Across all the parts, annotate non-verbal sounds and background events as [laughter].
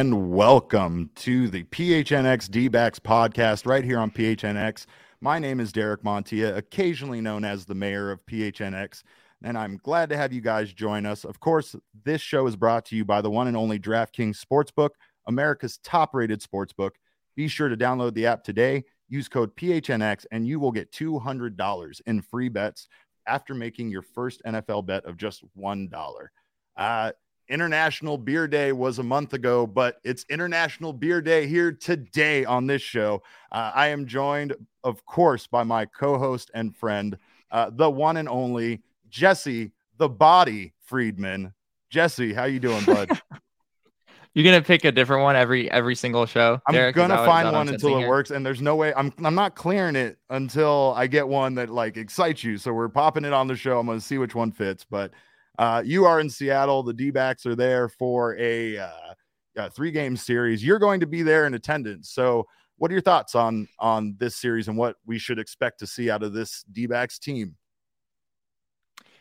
and welcome to the PHNX D backs podcast right here on PHNX. My name is Derek Montilla, occasionally known as the mayor of PHNX, and I'm glad to have you guys join us. Of course, this show is brought to you by the one and only DraftKings Sportsbook, America's top rated sportsbook. Be sure to download the app today, use code PHNX, and you will get $200 in free bets after making your first NFL bet of just $1. Uh, International Beer Day was a month ago, but it's International Beer Day here today on this show. Uh, I am joined, of course, by my co host and friend, uh, the one and only Jesse, the body Friedman. Jesse, how you doing, bud? [laughs] You're gonna pick a different one every every single show. I'm Derek? gonna find one until it here? works, and there's no way I'm I'm not clearing it until I get one that like excites you. So we're popping it on the show. I'm gonna see which one fits, but uh, you are in Seattle. The D backs are there for a, uh, a three game series. You're going to be there in attendance. So, what are your thoughts on on this series and what we should expect to see out of this D backs team?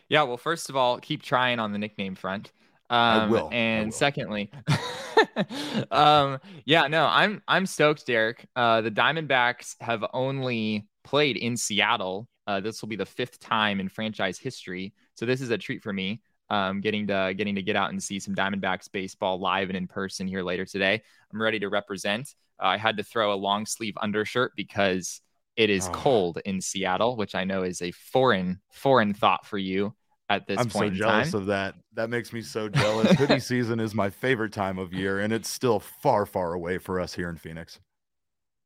Yeah, well, first of all, keep trying on the nickname front. Um, I will. And I will. secondly, [laughs] um, yeah, no, I'm I'm stoked, Derek. Uh, the Diamondbacks have only played in Seattle. Uh, this will be the fifth time in franchise history, so this is a treat for me um, getting to getting to get out and see some Diamondbacks baseball live and in person here later today. I'm ready to represent. Uh, I had to throw a long sleeve undershirt because it is oh. cold in Seattle, which I know is a foreign foreign thought for you at this I'm point. I'm so jealous of that. That makes me so jealous. Hoodie [laughs] season is my favorite time of year, and it's still far, far away for us here in Phoenix.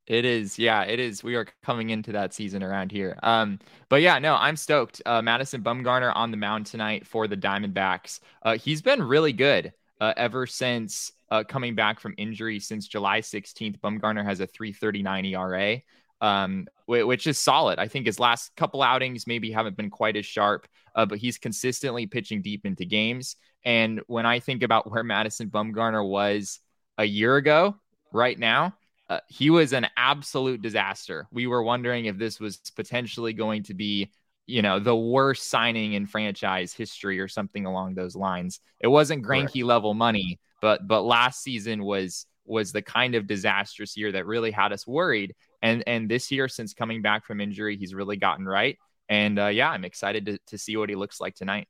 It is, yeah, it is. We are coming into that season around here. Um, but yeah, no, I'm stoked. Uh, Madison Bumgarner on the mound tonight for the Diamondbacks. Uh, he's been really good uh, ever since uh, coming back from injury since July 16th. Bumgarner has a 3.39 ERA, um, which is solid. I think his last couple outings maybe haven't been quite as sharp, uh, but he's consistently pitching deep into games. And when I think about [laughs] where Madison Bumgarner was a year ago, right now uh, he was an absolute disaster. We were wondering if this was potentially going to be, you know, the worst signing in franchise history or something along those lines. It wasn't Greinke level money, but but last season was was the kind of disastrous year that really had us worried. And and this year, since coming back from injury, he's really gotten right. And uh, yeah, I'm excited to, to see what he looks like tonight.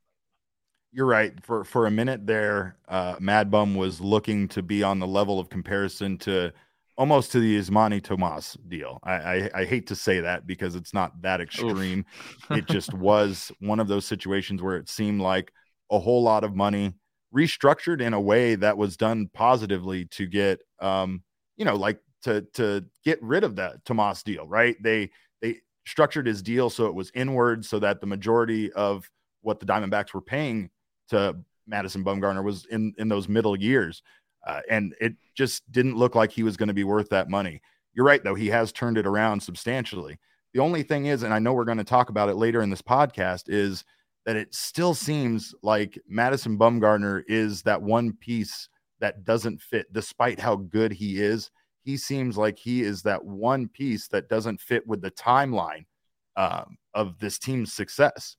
You're right. For for a minute there, uh, Mad Bum was looking to be on the level of comparison to almost to the Yasmany Tomas deal. I, I, I hate to say that because it's not that extreme. it [laughs] just was one of those situations where it seemed like a whole lot of money restructured in a way that was done positively to get um you know like to to get rid of that Tomas deal, right? They they structured his deal so it was inward so that the majority of what the Diamondbacks were paying to Madison Bumgarner was in in those middle years. Uh, and it just didn't look like he was going to be worth that money. You're right, though. He has turned it around substantially. The only thing is, and I know we're going to talk about it later in this podcast, is that it still seems like Madison Bumgarner is that one piece that doesn't fit, despite how good he is. He seems like he is that one piece that doesn't fit with the timeline um, of this team's success.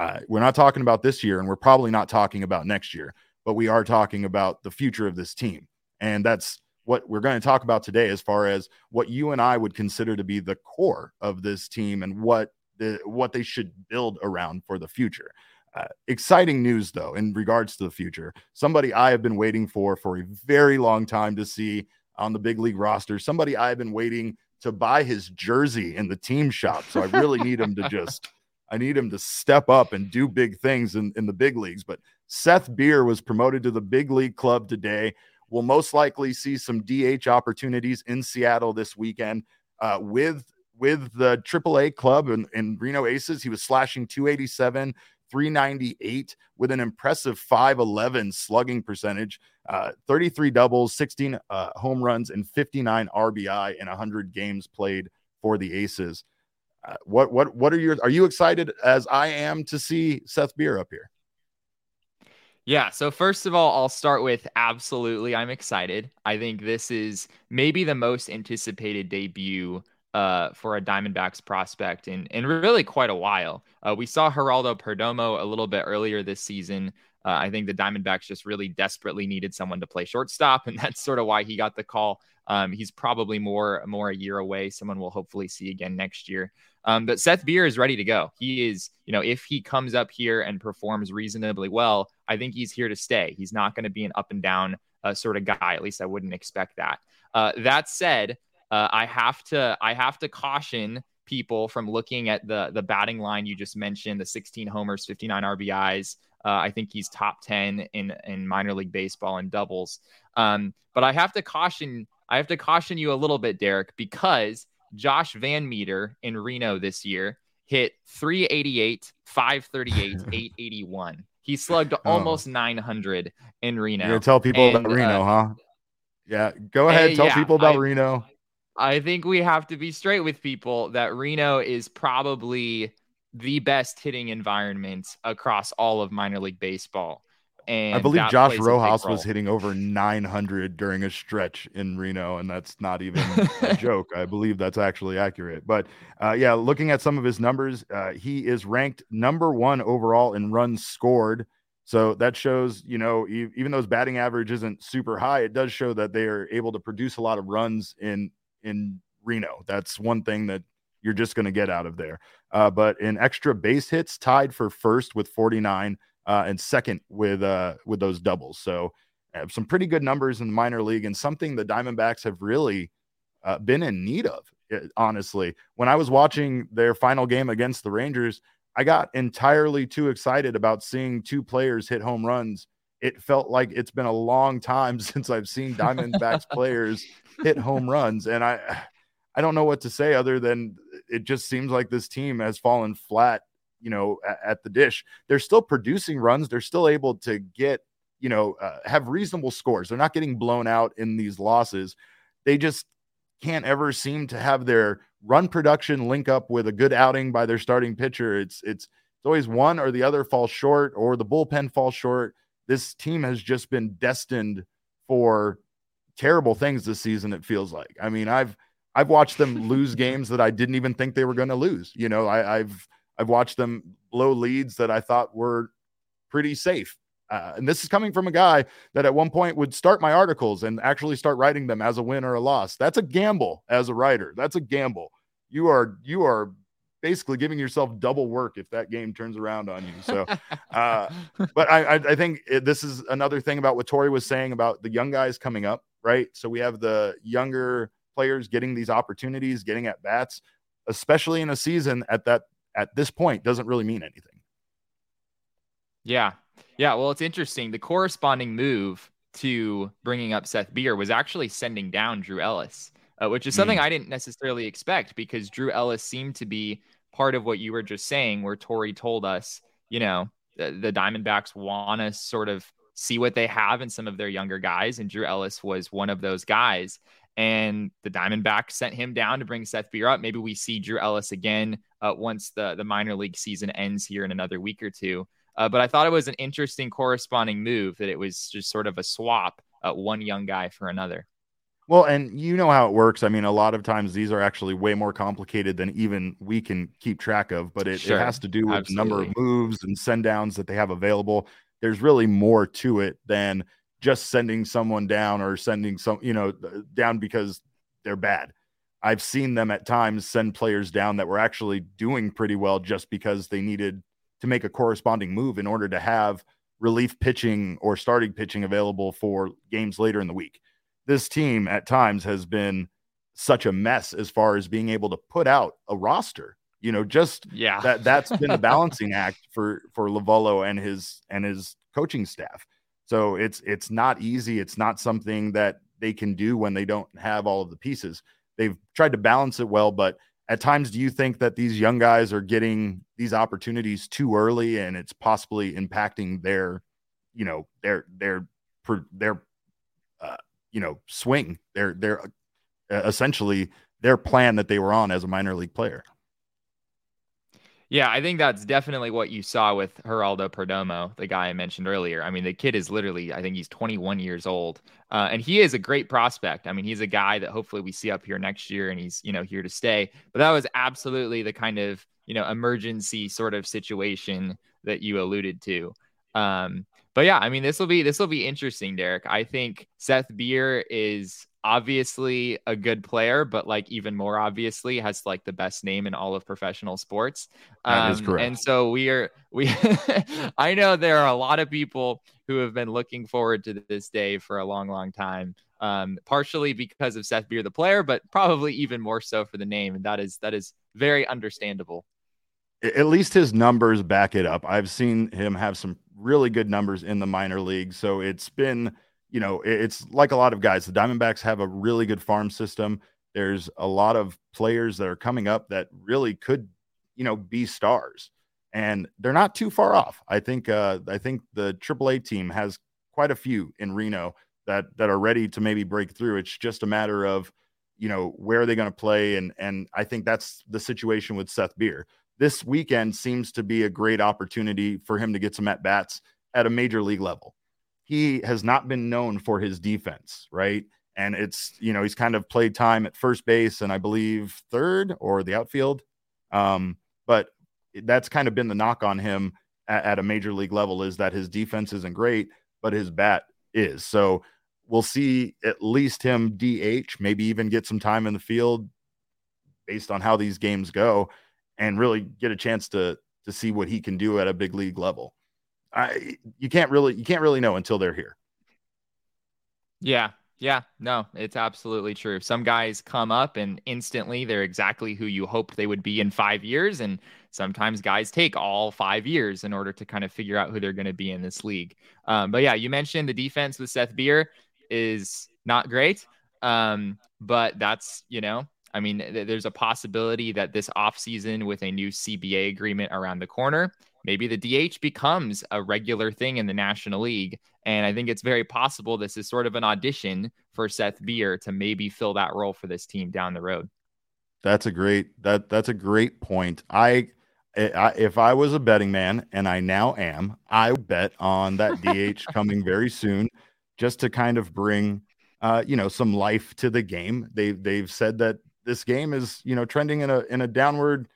Uh, we're not talking about this year, and we're probably not talking about next year but we are talking about the future of this team. And that's what we're going to talk about today as far as what you and I would consider to be the core of this team and what the what they should build around for the future. Uh, exciting news though in regards to the future. Somebody I have been waiting for for a very long time to see on the big league roster. Somebody I've been waiting to buy his jersey in the team shop. So I really need him to [laughs] just I need him to step up and do big things in, in the big leagues. But Seth Beer was promoted to the big league club today. We'll most likely see some DH opportunities in Seattle this weekend uh, with with the AAA club and, and Reno Aces. He was slashing 287, 398 with an impressive 511 slugging percentage, uh, 33 doubles, 16 uh, home runs, and 59 RBI in 100 games played for the Aces. Uh, what what what are your are you excited as I am to see Seth Beer up here? Yeah. So, first of all, I'll start with absolutely, I'm excited. I think this is maybe the most anticipated debut uh, for a Diamondbacks prospect in, in really quite a while. Uh, we saw Geraldo Perdomo a little bit earlier this season. Uh, I think the Diamondbacks just really desperately needed someone to play shortstop, and [laughs] that's sort of why he got the call. Um, he's probably more more a year away. Someone will hopefully see again next year. Um, but Seth Beer is ready to go. He is, you know, if he comes up here and performs reasonably well, I think he's here to stay. He's not going to be an up and down uh, sort of guy. At least I wouldn't expect that. Uh, that said, uh, I have to I have to caution people from looking at the the batting line you just mentioned, the 16 homers, 59 RBIs. Uh, I think he's top 10 in in minor league baseball in doubles. Um, but I have to caution I have to caution you a little bit, Derek, because Josh VanMeter in Reno this year hit 388, 538, [laughs] 881. He slugged oh. almost 900 in Reno. You're gonna tell people and, about Reno, uh, huh? Yeah, go ahead. Tell yeah, people about I, Reno. I think we have to be straight with people that Reno is probably the best hitting environment across all of minor league baseball. And I believe Josh Rojas was hitting over 900 during a stretch in Reno, and that's not even [laughs] a joke. I believe that's actually accurate. But uh, yeah, looking at some of his numbers, uh, he is ranked number one overall in runs scored. So that shows, you know, even though his batting average isn't super high, it does show that they are able to produce a lot of runs in in Reno. That's one thing that you're just going to get out of there. Uh, but in extra base hits, tied for first with 49 uh, and second with uh, with those doubles. So uh, some pretty good numbers in the minor league and something the Diamondbacks have really uh, been in need of. Eh, honestly, when I was watching their final game against the Rangers, I got entirely too excited about seeing two players hit home runs. It felt like it's been a long time [laughs] since I've seen Diamondbacks [laughs] players hit home runs, and I I don't know what to say other than it just seems like this team has fallen flat, you know, at, at the dish. They're still producing runs. They're still able to get, you know, uh, have reasonable scores. They're not getting blown out in these losses. They just can't ever seem to have their run production link up with a good outing by their starting pitcher. It's it's it's always one or the other falls short or the bullpen falls short. This team has just been destined for terrible things this season it feels like. I mean, I've I've watched them lose [laughs] games that I didn't even think they were going to lose. You know, I, have I've watched them blow leads that I thought were pretty safe. Uh, and this is coming from a guy that at one point would start my articles and actually start writing them as a win or a loss. That's a gamble as a writer. That's a gamble. You are you are basically giving yourself double work if that game turns around on you. So, [laughs] uh, but I, I think it, this is another thing about what Torey was saying about the young guys coming up, right? So we have the younger players getting these opportunities, getting at bats, especially in a season at that at this point doesn't really mean anything. Yeah. Yeah, well, it's interesting. The corresponding move to bringing up Seth Beer was actually sending down Drew Ellis, uh, which is something mm. I didn't necessarily expect because Drew Ellis seemed to be part of what you were just saying, where Torey told us, you know, the, the Diamondbacks want to sort of see what they have in some of their younger guys, and Drew Ellis was one of those guys and the Diamondbacks sent him down to bring Seth Beer up. Maybe we see Drew Ellis again uh, once the the minor league season ends here in another week or two. Uh, but I thought it was an interesting corresponding move that it was just sort of a swap, uh, one young guy for another. Well, and you know how it works. I mean, a lot of times these are actually way more complicated than even we can keep track of, but it, sure. it has to do with Absolutely. the number of moves and send downs that they have available. There's really more to it than just sending someone down or sending some, you know, down because they're bad. I've seen them at times send players down that were actually doing pretty well just because they needed to make a corresponding move in order to have relief pitching or starting pitching available for games later in the week. This team at times has been such a mess as far as being able to put out a roster. You know, just yeah, that that's been a [laughs] balancing act for for Lovullo and his and his coaching staff. So it's it's not easy. It's not something that they can do when they don't have all of the pieces. They've tried to balance it well, but at times do you think that these young guys are getting these opportunities too early and it's possibly impacting their you know their their their uh, you know swing their their uh, essentially their plan that they were on as a minor league player yeah, I think that's definitely what you saw with Geraldo Perdomo, the guy I mentioned earlier. I mean, the kid is literally, I think he's 21 years old, uh, and he is a great prospect. I mean, he's a guy that hopefully we see up here next year, and he's you know here to stay. But that was absolutely the kind of you know emergency sort of situation that you alluded to. Um, but yeah, I mean, this will be this will be interesting, Derek. I think Seth Beer is obviously a good player, but like even more obviously has like the best name in all of professional sports. That is Um, correct. and so we are we [laughs] I know there are a lot of people who have been looking forward to this day for a long, long time. Um, partially because of Seth Beer, the player, but probably even more so for the name. And that is that is very understandable. at least his numbers back it up. I've seen him have some really good numbers in the minor league. So it's been, you know, it's like a lot of guys. The Diamondbacks have a really good farm system. There's a lot of players that are coming up that really could, you know, be stars. And they're not too far off. I think uh I think the AAA team has quite a few in Reno that that are ready to maybe break through. It's just a matter of, you know, where are they going to play and and I think that's the situation with Seth Beer this weekend seems to be a great opportunity for him to get some at bats at a major league level. He has not been known for his defense, right? And it's, you know, he's kind of played time at first base and I believe third or the outfield. Um, but that's kind of been the knock on him at, at a major league level is that his defense isn't great, but his bat is. So we'll see at least him DH, maybe even get some time in the field based on how these games go and really get a chance to to see what he can do at a big league level. I you can't really you can't really know until they're here. Yeah. Yeah. No, it's absolutely true. Some guys come up and instantly they're exactly who you hoped they would be in five years. And sometimes guys take all five years in order to kind of figure out who they're going to be in this league. Um, but yeah, you mentioned the defense with Seth Beer is not great. Um, but that's, you know, I mean, th- there's a possibility that this offseason with a new CBA agreement around the corner, maybe the DH becomes a regular thing in the National League. And I think it's very possible this is sort of an audition for Seth Beer to maybe fill that role for this team down the road. That's a great that that's a great point. I, I if I was a betting man and I now am, I bet on that [laughs] DH coming very soon just to kind of bring uh, you know, some life to the game. They they've said that this game is, you know, trending in a in a downward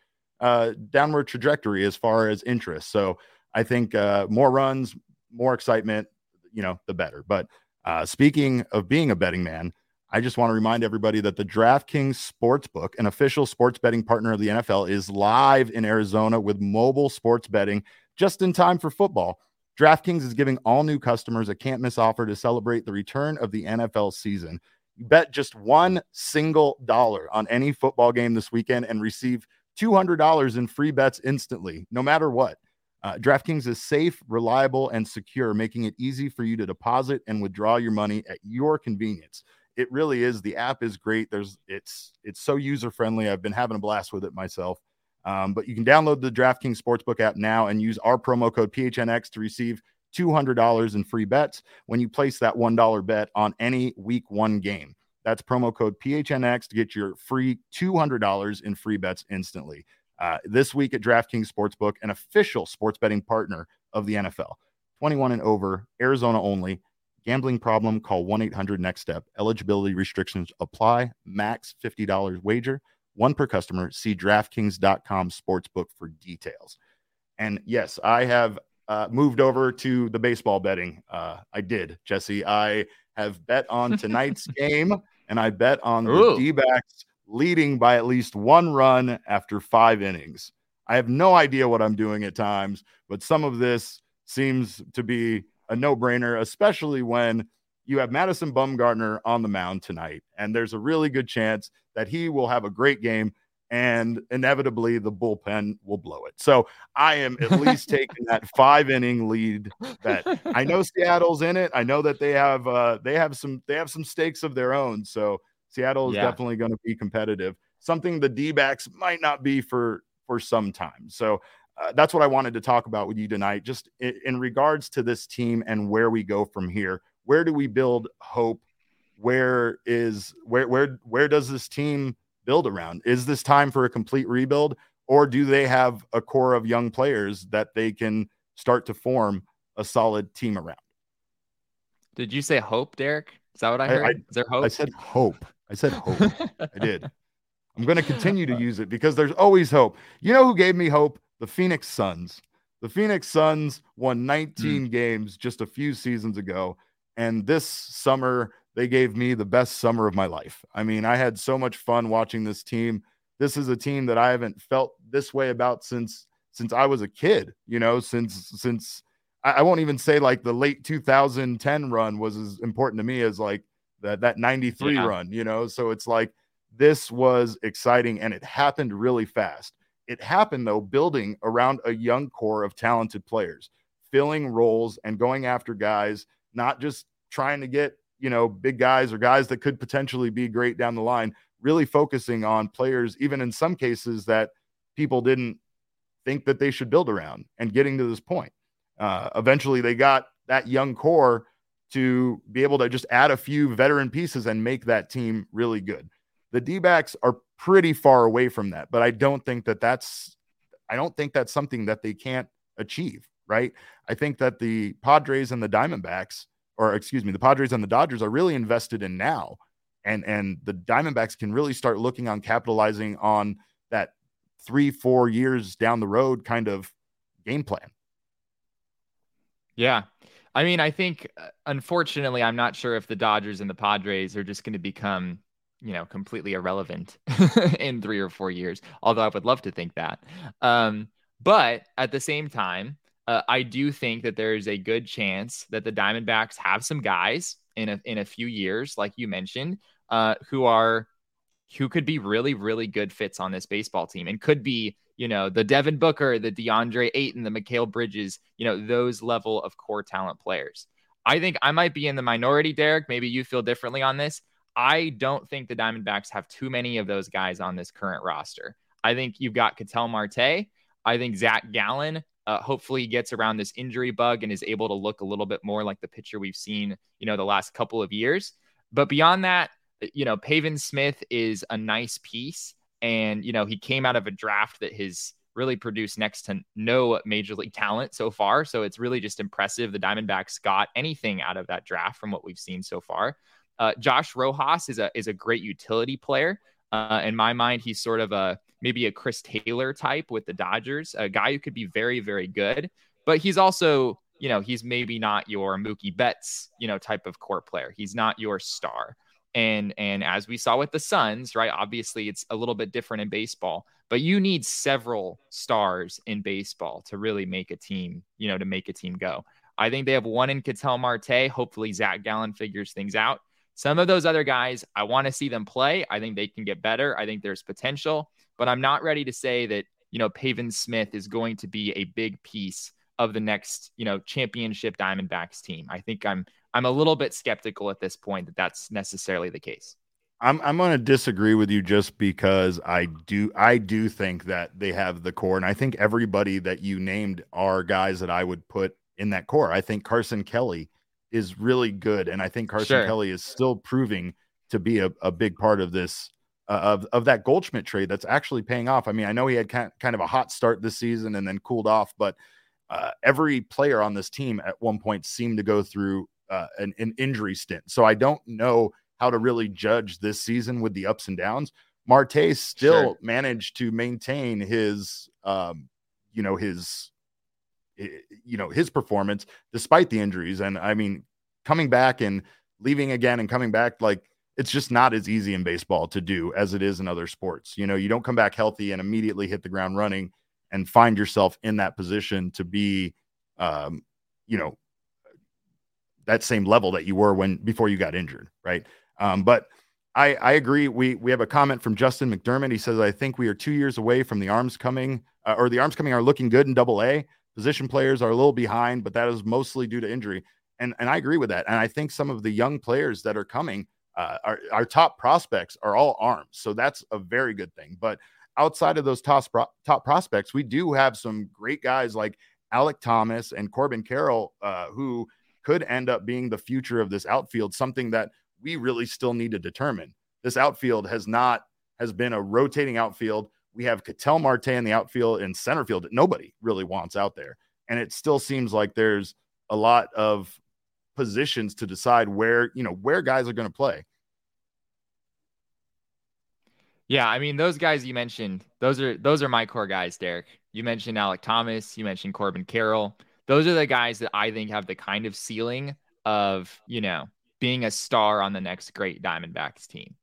uh downward trajectory as far as interest. So I think uh more runs, more excitement, you know, the better. But uh speaking of being a betting man, I just want to remind everybody that the DraftKings Sportsbook, an official sports betting partner of the NFL, is live in Arizona with mobile sports betting just in time for football. DraftKings is giving all new customers a can't miss offer to celebrate the return of the NFL season. Bet just one single dollar on any football game this weekend and receive $200 in free bets instantly, no matter what. Uh, DraftKings is safe, reliable, and secure, making it easy for you to deposit and withdraw your money at your convenience. It really is. The app is great. There's it's it's so user friendly. I've been having a blast with it myself. Um, but you can download the DraftKings Sportsbook app now and use our promo code PHNX to receive $200 in free bets when you place that $1 bet on any week one game. That's promo code PHNX to get your free $200 in free bets instantly. Uh, this week at DraftKings Sportsbook, an official sports betting partner of the NFL. 21 and over, Arizona only. Gambling problem, call 1 800 Next Step. Eligibility restrictions apply. Max $50 wager, one per customer. See DraftKings.com Sportsbook for details. And yes, I have uh, moved over to the baseball betting. Uh, I did, Jesse. I have bet on [laughs] tonight's game, and I bet on the Ooh. D backs leading by at least one run after five innings. I have no idea what I'm doing at times, but some of this seems to be a no brainer, especially when you have Madison Bumgarner on the mound tonight. And there's a really good chance that he will have a great game and inevitably the bullpen will blow it. So I am at least taking that five inning lead That I know [laughs] Seattle's in it. I know that they have uh they have some they have some stakes of their own. So Seattle is Yeah. definitely going to be competitive. Something the D-backs might not be for for some time. So uh, that's what I wanted to talk about with you tonight. Just in, in regards to this team and where we go from here. Where do we build hope? Where is where where where does this team build around? Is this time for a complete rebuild, or do they have a core of young players that they can start to form a solid team around? Did you say hope, Derek? Is that what I I- heard? I- Is there hope? I said hope. I said hope. [laughs] I did. I'm going to continue to use it because there's always hope. You know who gave me hope? The Phoenix Suns. The Phoenix Suns won 19 mm. games just a few seasons ago. And this summer, they gave me the best summer of my life. I mean, I had so much fun watching this team. This is a team that I haven't felt this way about since since I was a kid, you know, since since I, I won't even say like the late 2010 run was as important to me as like that that 93 yeah. run, you know. So it's like this was exciting and it happened really fast. It happened though, building around a young core of talented players, filling roles and going after guys, not just trying to get, you know, big guys or guys that could potentially be great down the line, really focusing on players, even in some cases that people didn't think that they should build around and getting to this point. Uh, eventually, they got that young core to be able to just add a few veteran pieces and make that team really good. The D backs are pretty far away from that, but I don't think that that's I don't think that's something that they can't achieve, right? I think that the Padres and the Diamondbacks, or excuse me, the Padres and the Dodgers are really invested in now. And and the Diamondbacks can really start looking on capitalizing on that three, four years down the road kind of game plan. Yeah. I mean, I think uh, unfortunately, I'm not sure if the Dodgers and the Padres are just going to become, you know, completely irrelevant [laughs] in three or four years. Although I would love to think that. Um, but at the same time, uh, I do think that there is a good chance that the Diamondbacks have some guys in a in a few years, like you mentioned, uh, who are who could be really, really good fits on this baseball team and could be, you know, the Devin Booker, the DeAndre Ayton, the Mikal Bridges, you know, those level of core talent players. I think I might be in the minority, Derek. Maybe you feel differently on this. I don't think the Diamondbacks have too many of those guys on this current roster. I think you've got Ketel Marte. I think Zach Gallen uh, hopefully gets around this injury bug and is able to look a little bit more like the pitcher we've seen, you know, the last couple of years. But beyond that, you know, Pavin Smith is a nice piece. And, you know, he came out of a draft that has really produced next to no major league talent so far. So it's really just impressive. The Diamondbacks got anything out of that draft from what we've seen so far. Uh, Josh Rojas is a is a great utility player. Uh, in my mind, he's sort of a maybe a Chris Taylor type with the Dodgers, a guy who could be very, very good. But he's also, you know, he's maybe not your Mookie Betts, you know, type of core player. He's not your star. And and as we saw with the Suns, right? Obviously, it's a little bit different in baseball, but you need several stars in baseball to really make a team, you know, to make a team go. I think they have one in Ketel Marte. Hopefully, Zach Gallen figures things out. Some of those other guys, I want to see them play. I think they can get better. I think there's potential, but I'm not ready to say that, you know, Pavin Smith is going to be a big piece of the next, you know, championship Diamondbacks team. I think I'm I'm a little bit skeptical at this point that that's necessarily the case. I'm I'm going to disagree with you just because I do I do think that they have the core, and I think everybody that you named are guys that I would put in that core. I think Carson Kelly is really good, and I think Carson sure. Kelly is still proving to be a, a big part of this uh, of of that Goldschmidt trade that's actually paying off. I mean, I know he had kind kind of a hot start this season and then cooled off, but uh, every player on this team at one point seemed to go through uh, an, an injury stint. So I don't know how to really judge this season with the ups and downs. Marte still sure. managed to maintain his, um, you know, his, you know, his performance despite the injuries. And I mean, coming back and leaving again and coming back, like it's just not as easy in baseball to do as it is in other sports. You know, you don't come back healthy and immediately hit the ground running and find yourself in that position to be, um, you know, that same level that you were when before you got injured, right? Um, but I, I agree. We we have a comment from Justin McDermott. He says, "I think we are two years away from the arms coming, uh, or the arms coming are looking good in Double A. Position players are a little behind, but that is mostly due to injury." And and I agree with that. And I think some of the young players that are coming, uh, our our top prospects are all arms, so that's a very good thing. But outside of those top top prospects, we do have some great guys like Alek Thomas and Corbin Carroll, uh, who could end up being the future of this outfield, something that we really still need to determine. This outfield has not has been a rotating outfield. We have Ketel Marte in the outfield and center field that nobody really wants out there. And it still seems like there's a lot of positions to decide where, you know, where guys are going to play. Yeah, I mean those guys you mentioned, those are those are my core guys, Derek. You mentioned Alek Thomas, you mentioned Corbin Carroll. Those are the guys that I think have the kind of ceiling of, you know, being a star on the next great Diamondbacks team.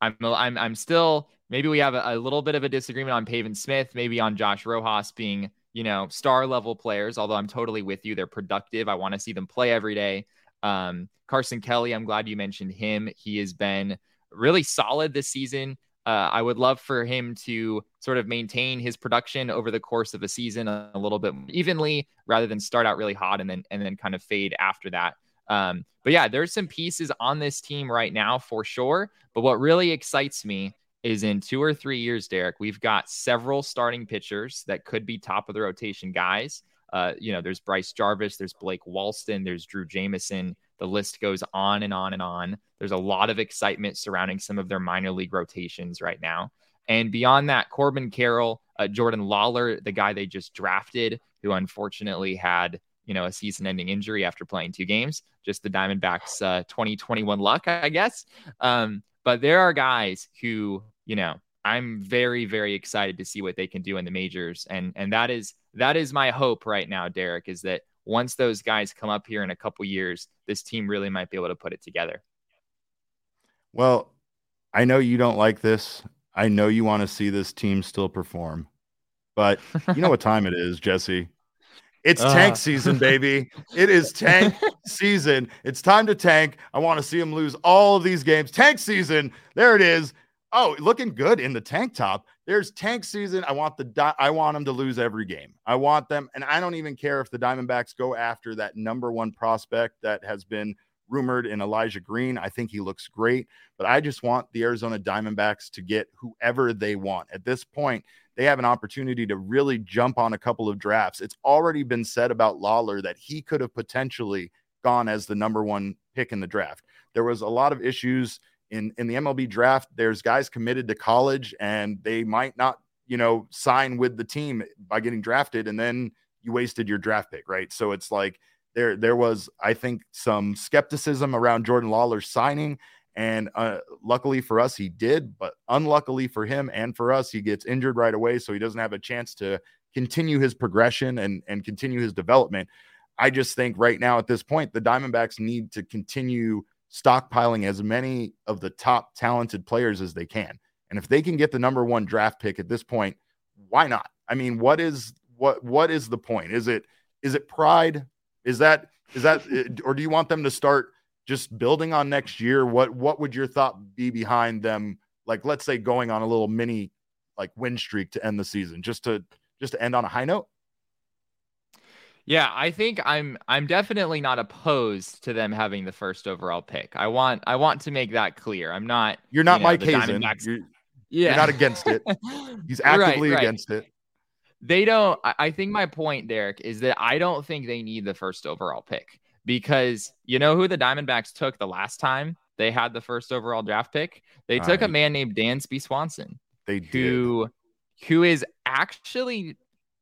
I'm I'm I'm still maybe we have a, a little bit of a disagreement on Pavin Smith, maybe on Josh Rojas being, you know, star level players, although I'm totally with you. They're productive. I want to see them play every day. Um, Carson Kelly, I'm glad you mentioned him. He has been really solid this season. Uh, I would love for him to sort of maintain his production over the course of a season a, a, little bit evenly, rather than start out really hot and then and then kind of fade after that. Um, but yeah, there's some pieces on this team right now for sure. But what really excites me is in two or three years, Derek, we've got several starting pitchers that could be top of the rotation guys. Uh, you know, there's Bryce Jarvis, there's Blake Walston, there's Drey Jameson. The list goes on and on and on. There's a lot of excitement surrounding some of their minor league rotations right now. And beyond that, Corbin Carroll, uh, Jordan Lawlar, the guy they just drafted, who unfortunately had you know a season-ending injury after playing two games. Just the Diamondbacks' uh, 2021 luck, I guess. Um, but there are guys who you know I'm very very excited to see what they can do in the majors, and and that is that is my hope right now, Derek, is that once those guys come up here in a couple years, this team really might be able to put it together. Well, I know you don't like this. I know you want to see this team still perform. But you know what time it is, Jesse? It's uh. tank season, baby. it is [laughs] tank season. It's time to tank. I want to see them lose all of these games. Tank season. There it is. Oh, looking good in the tank top. There's tank season. I want the I want them to lose every game. I want them, and I don't even care if the Diamondbacks go after that number one prospect that has been rumored in Elijah Green. I think he looks great, but I just want the Arizona Diamondbacks to get whoever they want. At this point, they have an opportunity to really jump on a couple of drafts. It's already been said about Lawlar that he could have potentially gone as the number one pick in the draft. There was a lot of issues in in the MLB draft, there's guys committed to college and they might not, you know, sign with the team by getting drafted and then you wasted your draft pick, right? So it's like there there was I think some skepticism around Jordan Lawlar signing and uh, luckily for us he did, but unluckily for him and for us he gets injured right away so he doesn't have a chance to continue his progression and and continue his development. I just think right now at this point the Diamondbacks need to continue stockpiling as many of the top talented players as they can. And if they can get the number one draft pick at this point, why not? I mean, what is what what is the point? Is it is it pride? Is that is that [laughs] or do you want them to start just building on next year? What what would your thought be behind them? Like, let's say going on a little mini like win streak to end the season, just to just to end on a high note. Yeah, I think I'm I'm definitely not opposed to them having the first overall pick. I want I want to make that clear. I'm not You're not you know, Mike Hazen. [laughs] You're, yeah. You're not against it. [laughs] He's actively right, right. against it. They don't I think my point, Derek, is that I don't think they need the first overall pick because you know who the Diamondbacks took the last time they had the first overall draft pick? They took a man named Dansby Swanson. They. Who who is actually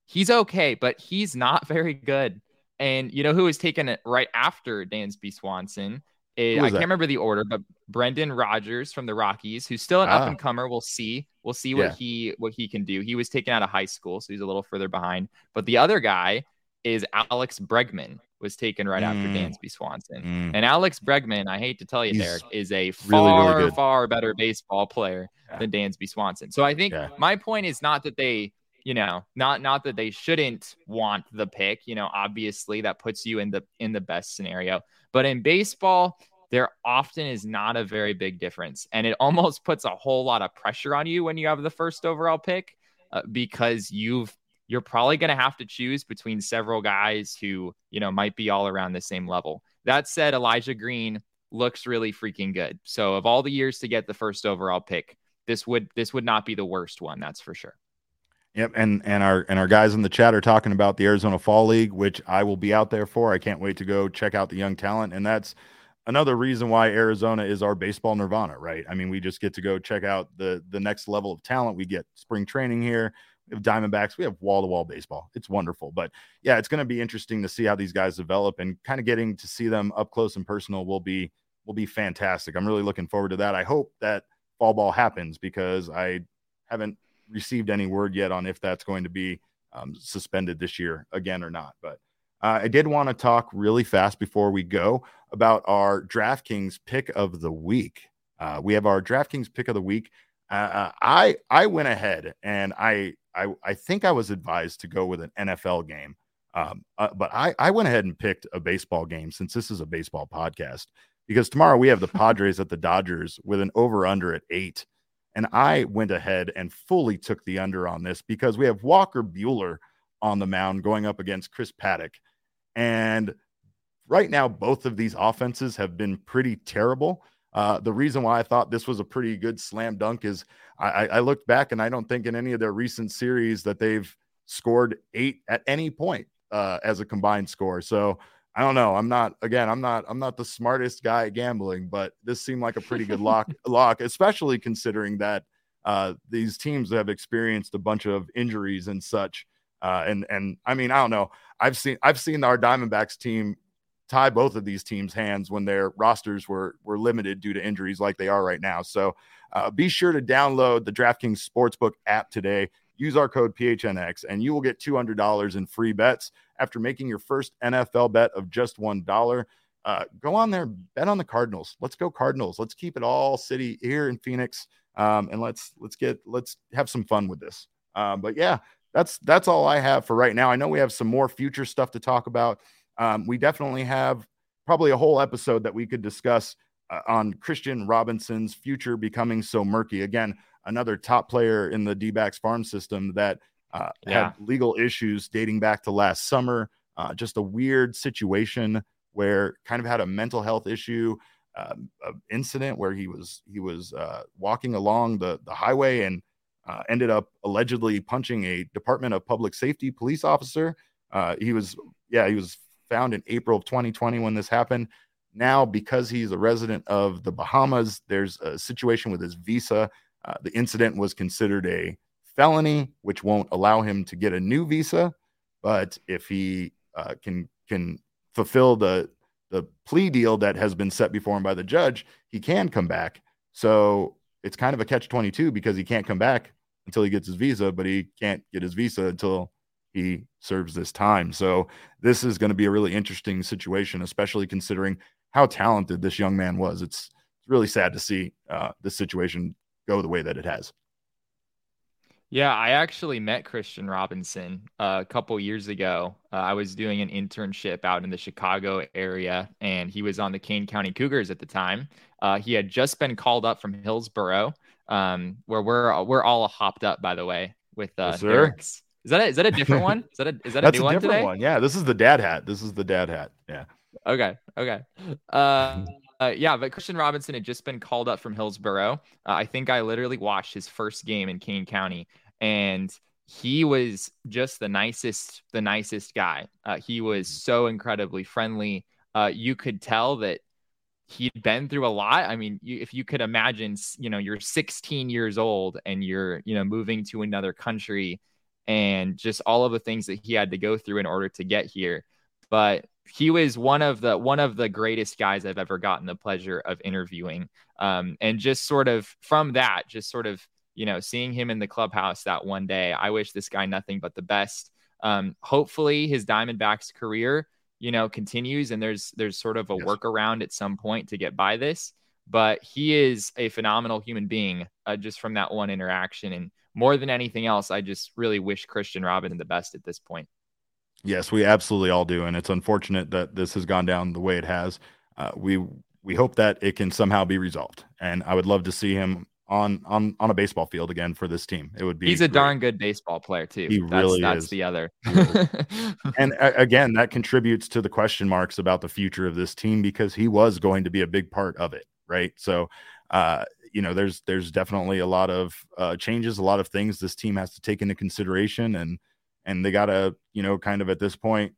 he's okay, but he's not [laughs] very good. And you know who was taken it right after Dansby Swanson? Is, I can't that? remember the order, but Brendan Rodgers from the Rockies, who's still an ah. up and comer. We'll see. We'll see what yeah. he what he can do. He was taken out of high school, so he's a little further behind. But the other guy is Alex Bregman, was taken right mm. after Dansby Swanson. Mm. And Alex Bregman, I hate to tell you, he's Derek, is a far, really, really far better baseball player yeah. than Dansby Swanson. So I think yeah. my point is not that they you know, not not that they shouldn't want the pick, you know, obviously that puts you in the in the best scenario. But in baseball, there often is not a very big difference and it [laughs] almost puts a whole lot of pressure on you when you have the first overall pick uh, because you've you're probably going to have to choose between several guys who, you know, might be all around the same level. That said, Elijah Green looks really freaking good. So of all the years to get the first overall pick, this would this would not be the worst one, that's for sure. Yep, and and our and our guys in the chat are talking about the Arizona Fall League, which I will be out there for. I can't wait to go check out the young talent, and that's another reason why Arizona is our baseball nirvana, right? I mean, we just get to go check out the the next level of talent. We get spring training here. We have Diamondbacks. We have wall to wall baseball. It's wonderful. But yeah, it's going to be interesting to see how these guys develop, and kind of getting to see them up close and personal will be will be fantastic. I'm really looking forward to that. I hope that fall ball happens because I haven't received any word yet on if that's going to be um, suspended this year again or not. But uh, I did want to talk really fast before we go about our DraftKings pick of the week. Uh, we have our DraftKings pick of the week. Uh, uh I I went ahead and I, I I think I was advised to go with an NFL game, um, uh, but I I went ahead and picked a baseball game since this is a baseball podcast because tomorrow we have the [laughs] Padres at the Dodgers with an over under at eight. And I went ahead and fully took the under on this because we have Walker Buehler on the mound going up against Chris Paddack. And right now, both of these offenses have been pretty terrible. Uh, the reason why I thought this was a pretty good slam dunk is I, I looked back and I don't think in any of their recent series that they've scored eight at any point uh, as a combined score. So I don't know. I'm not again. I'm not. I'm not the smartest guy at gambling, but this seemed like a pretty good lock. [laughs] lock, especially considering that uh, these teams have experienced a bunch of injuries and such. Uh, and and I mean, I don't know. I've seen I've seen our Diamondbacks team tie both of these teams' hands when their rosters were were limited due to injuries, like they are right now. So uh, be sure to download the DraftKings Sportsbook app today use our code PHNX and you will get $200 in free bets after making your first NFL bet of just $1. Uh, go on there, bet on the Cardinals. Let's go Cardinals. Let's keep it all city here in Phoenix. Um, and let's let's get let's have some fun with this. Um, but yeah, that's that's all I have for right now. I know we have some more future stuff to talk about. Um, we definitely have probably a whole episode that we could discuss uh, on Kristian Robinson's future becoming so murky. Again, another top player in the D backs farm system that uh, yeah. had legal issues dating back to last summer. Uh, just a weird situation where kind of had a mental health issue, uh, incident where he was he was uh, walking along the the highway and uh, ended up allegedly punching a Department of Public Safety police officer. Uh, he was yeah he was found in April of 2020 when this happened. Now, because he's a resident of the Bahamas, there's a situation with his visa uh, the incident was considered a felony, which won't allow him to get a new visa. But if he uh, can can fulfill the the plea deal that has been set before him by the judge, he can come back. So it's kind of a catch 22 because he can't come back until he gets his visa, but he can't get his visa until he serves this time. So this is going to be a really interesting situation, especially considering how talented this young man was. It's, it's really sad to see uh, this situation go the way that it has. Yeah, I actually met Kristian Robinson uh, a couple years ago. Uh, I was doing an internship out in the Chicago area, and he was on the Kane County Cougars at the time. Uh, he had just been called up from Hillsboro, um, where we're we're all hopped up, by the way, with uh, yes, Is that a, is that a different one? [laughs] Is that a is that a new one today? One. Yeah, this is the dad hat. This is the dad hat. Yeah. Okay. Okay. Uh, uh, yeah, but Kristian Robinson had just been called up from Hillsboro. Uh, I think I literally watched his first game in Kane County, and he was just the nicest, the nicest guy. Uh, he was so incredibly friendly. Uh, you could tell that he'd been through a lot. I mean, you, if you could imagine, you know, you're 16 years old and you're, you know, moving to another country, and just all of the things that he had to go through in order to get here. But he was one of the one of the greatest guys I've ever gotten the pleasure of interviewing. Um, and just sort of from that, just sort of you know seeing him in the clubhouse that one day, I wish this guy nothing but the best. Um, hopefully, his Diamondbacks career you know continues, and there's there's sort of a yes. workaround at some point to get by this. But he is a phenomenal human being uh, just from that one interaction, and more than anything else, I just really wish Kristian Robin the best at this point. Yes, we absolutely all do, and it's unfortunate that this has gone down the way it has. Uh, we we hope that it can somehow be resolved, and I would love to see him on on on a baseball field again for this team. It would be. He's a great. darn good baseball player too. He that's, really that's is. the other. [laughs] and uh, again, that contributes to the question marks about the future of this team because he was going to be a big part of it, right? So, uh, you know, there's there's definitely a lot of uh, changes, a lot of things this team has to take into consideration, and and they got to, you know, kind of at this point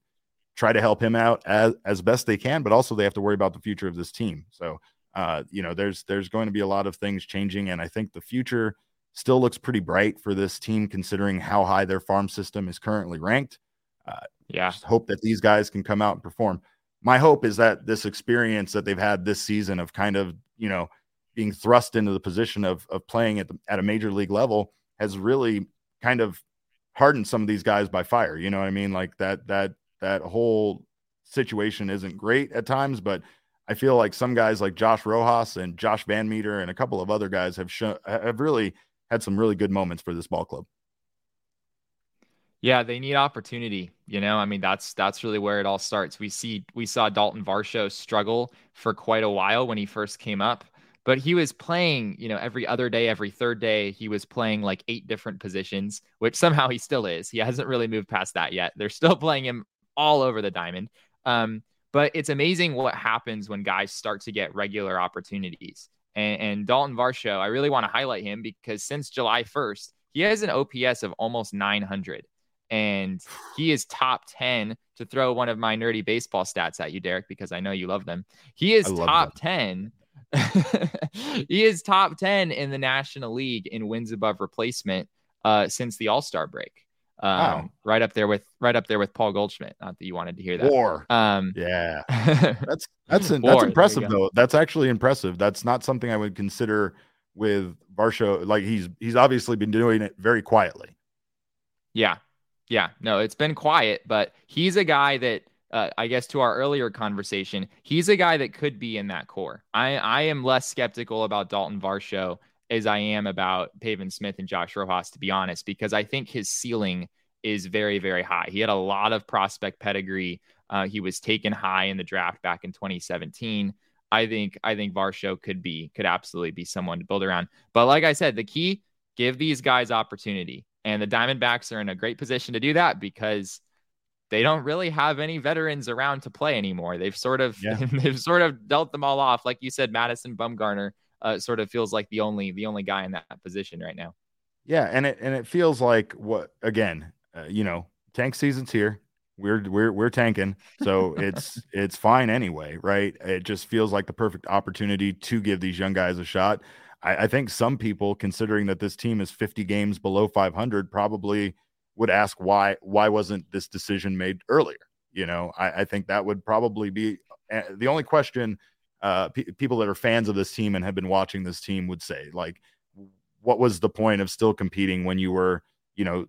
try to help him out as, as best they can, but also they have to worry about the future of this team. So, uh, you know, there's there's going to be a lot of things changing, and I think the future still looks pretty bright for this team considering how high their farm system is currently ranked. Uh, yeah, just hope that these guys can come out and perform. My hope is that this experience that they've had this season of kind of you know being thrust into the position of of playing at the, at a major league level has really kind of hardened some of these guys by fire. You know what I mean? Like that that that whole situation isn't great at times, but I feel like some guys like Josh Rojas and Josh VanMeter and a couple of other guys have shown have really had some really good moments for this ball club. Yeah, they need opportunity. You know, I mean, that's that's really where it all starts. We see we saw Dalton Varsho struggle for quite a while when he first came up, but he was playing, you know, every other day, every third day, he was playing like eight different positions, which somehow he still is. He hasn't really moved past that yet. They're still [laughs] playing him all over the diamond. Um, but it's amazing what happens when guys start to get regular opportunities. And, and Dalton Varsho, I really want to highlight him because since July 1st, he has an OPS of almost 900 and he is top 10 to throw one of my nerdy baseball stats at you derek because i know you love them he is top them. 10 [laughs] he is top 10 in the national league in wins above replacement uh, since the all-star break. Um, wow. right up there with right up there with paul goldschmidt. Not that you wanted to hear that. War. Um yeah. [laughs] That's that's that's war, impressive though. That's actually impressive. That's not something i would consider with varsho like he's he's obviously been doing it very quietly. Yeah. Yeah, no, it's been quiet, but he's a guy that uh, I guess to our earlier conversation, he's a guy that could be in that core. I, I am less skeptical about Dalton Varsho as I am about Pavin Smith and Josh Rojas, to be honest, because I think his ceiling is very, very high. He had a lot of prospect pedigree. Uh, he was taken high in the draft back in 2017. I think I think Varsho could be could absolutely be someone to build around. But like I said, the key give these guys opportunity. And the Diamondbacks are in a great position to do that because they don't really have any veterans around to play anymore. They've sort of yeah. [laughs] they've sort of dealt them all off. Like you said, Madison Bumgarner uh, sort of feels like the only the only guy in that position right now. Yeah, and it and it feels like what again, uh, you know, tank season's here. We're we're we're tanking, so it's [laughs] it's fine anyway, right? It just feels like the perfect opportunity to give these young guys a shot. I, I think some people, considering that this team is 50 games below 500, probably would ask why why wasn't this decision made earlier? You know, I, I think that would probably be uh, the only question uh, p- people that are fans of this team and have been watching this team would say. Like, what was the point of still competing when you were, you know,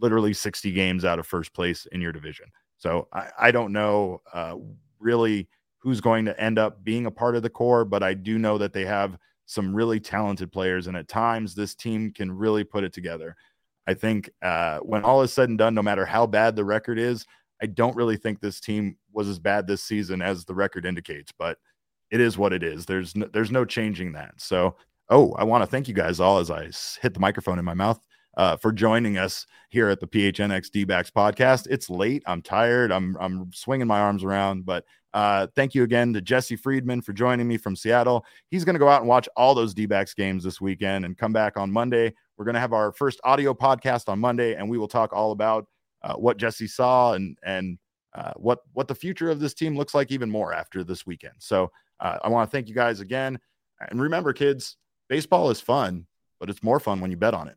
literally 60 games out of first place in your division? So I, I don't know uh, really who's going to end up being a part of the core, but I do know that they have – some really talented players. And at times, this team can really put it together. I think uh, when all is said and done, no matter how bad the record is, I don't really think this team was as bad this season as the record indicates. But it is what it is. There's no, there's no changing that. So, oh, I want to thank you guys all as I hit the microphone in my mouth uh, for joining us here at the PHNX D-backs podcast. It's late. I'm tired. I'm I'm swinging my arms around, but uh, thank you again to Jesse Friedman for joining me from Seattle. He's going to go out and watch all those D-backs games this weekend and come back on Monday. We're going to have our first audio podcast on Monday, and we will talk all about uh, what Jesse saw and and uh, what what the future of this team looks like even more after this weekend. So uh, I want to thank you guys again, and remember, kids, baseball is fun, but it's more fun when you bet on it.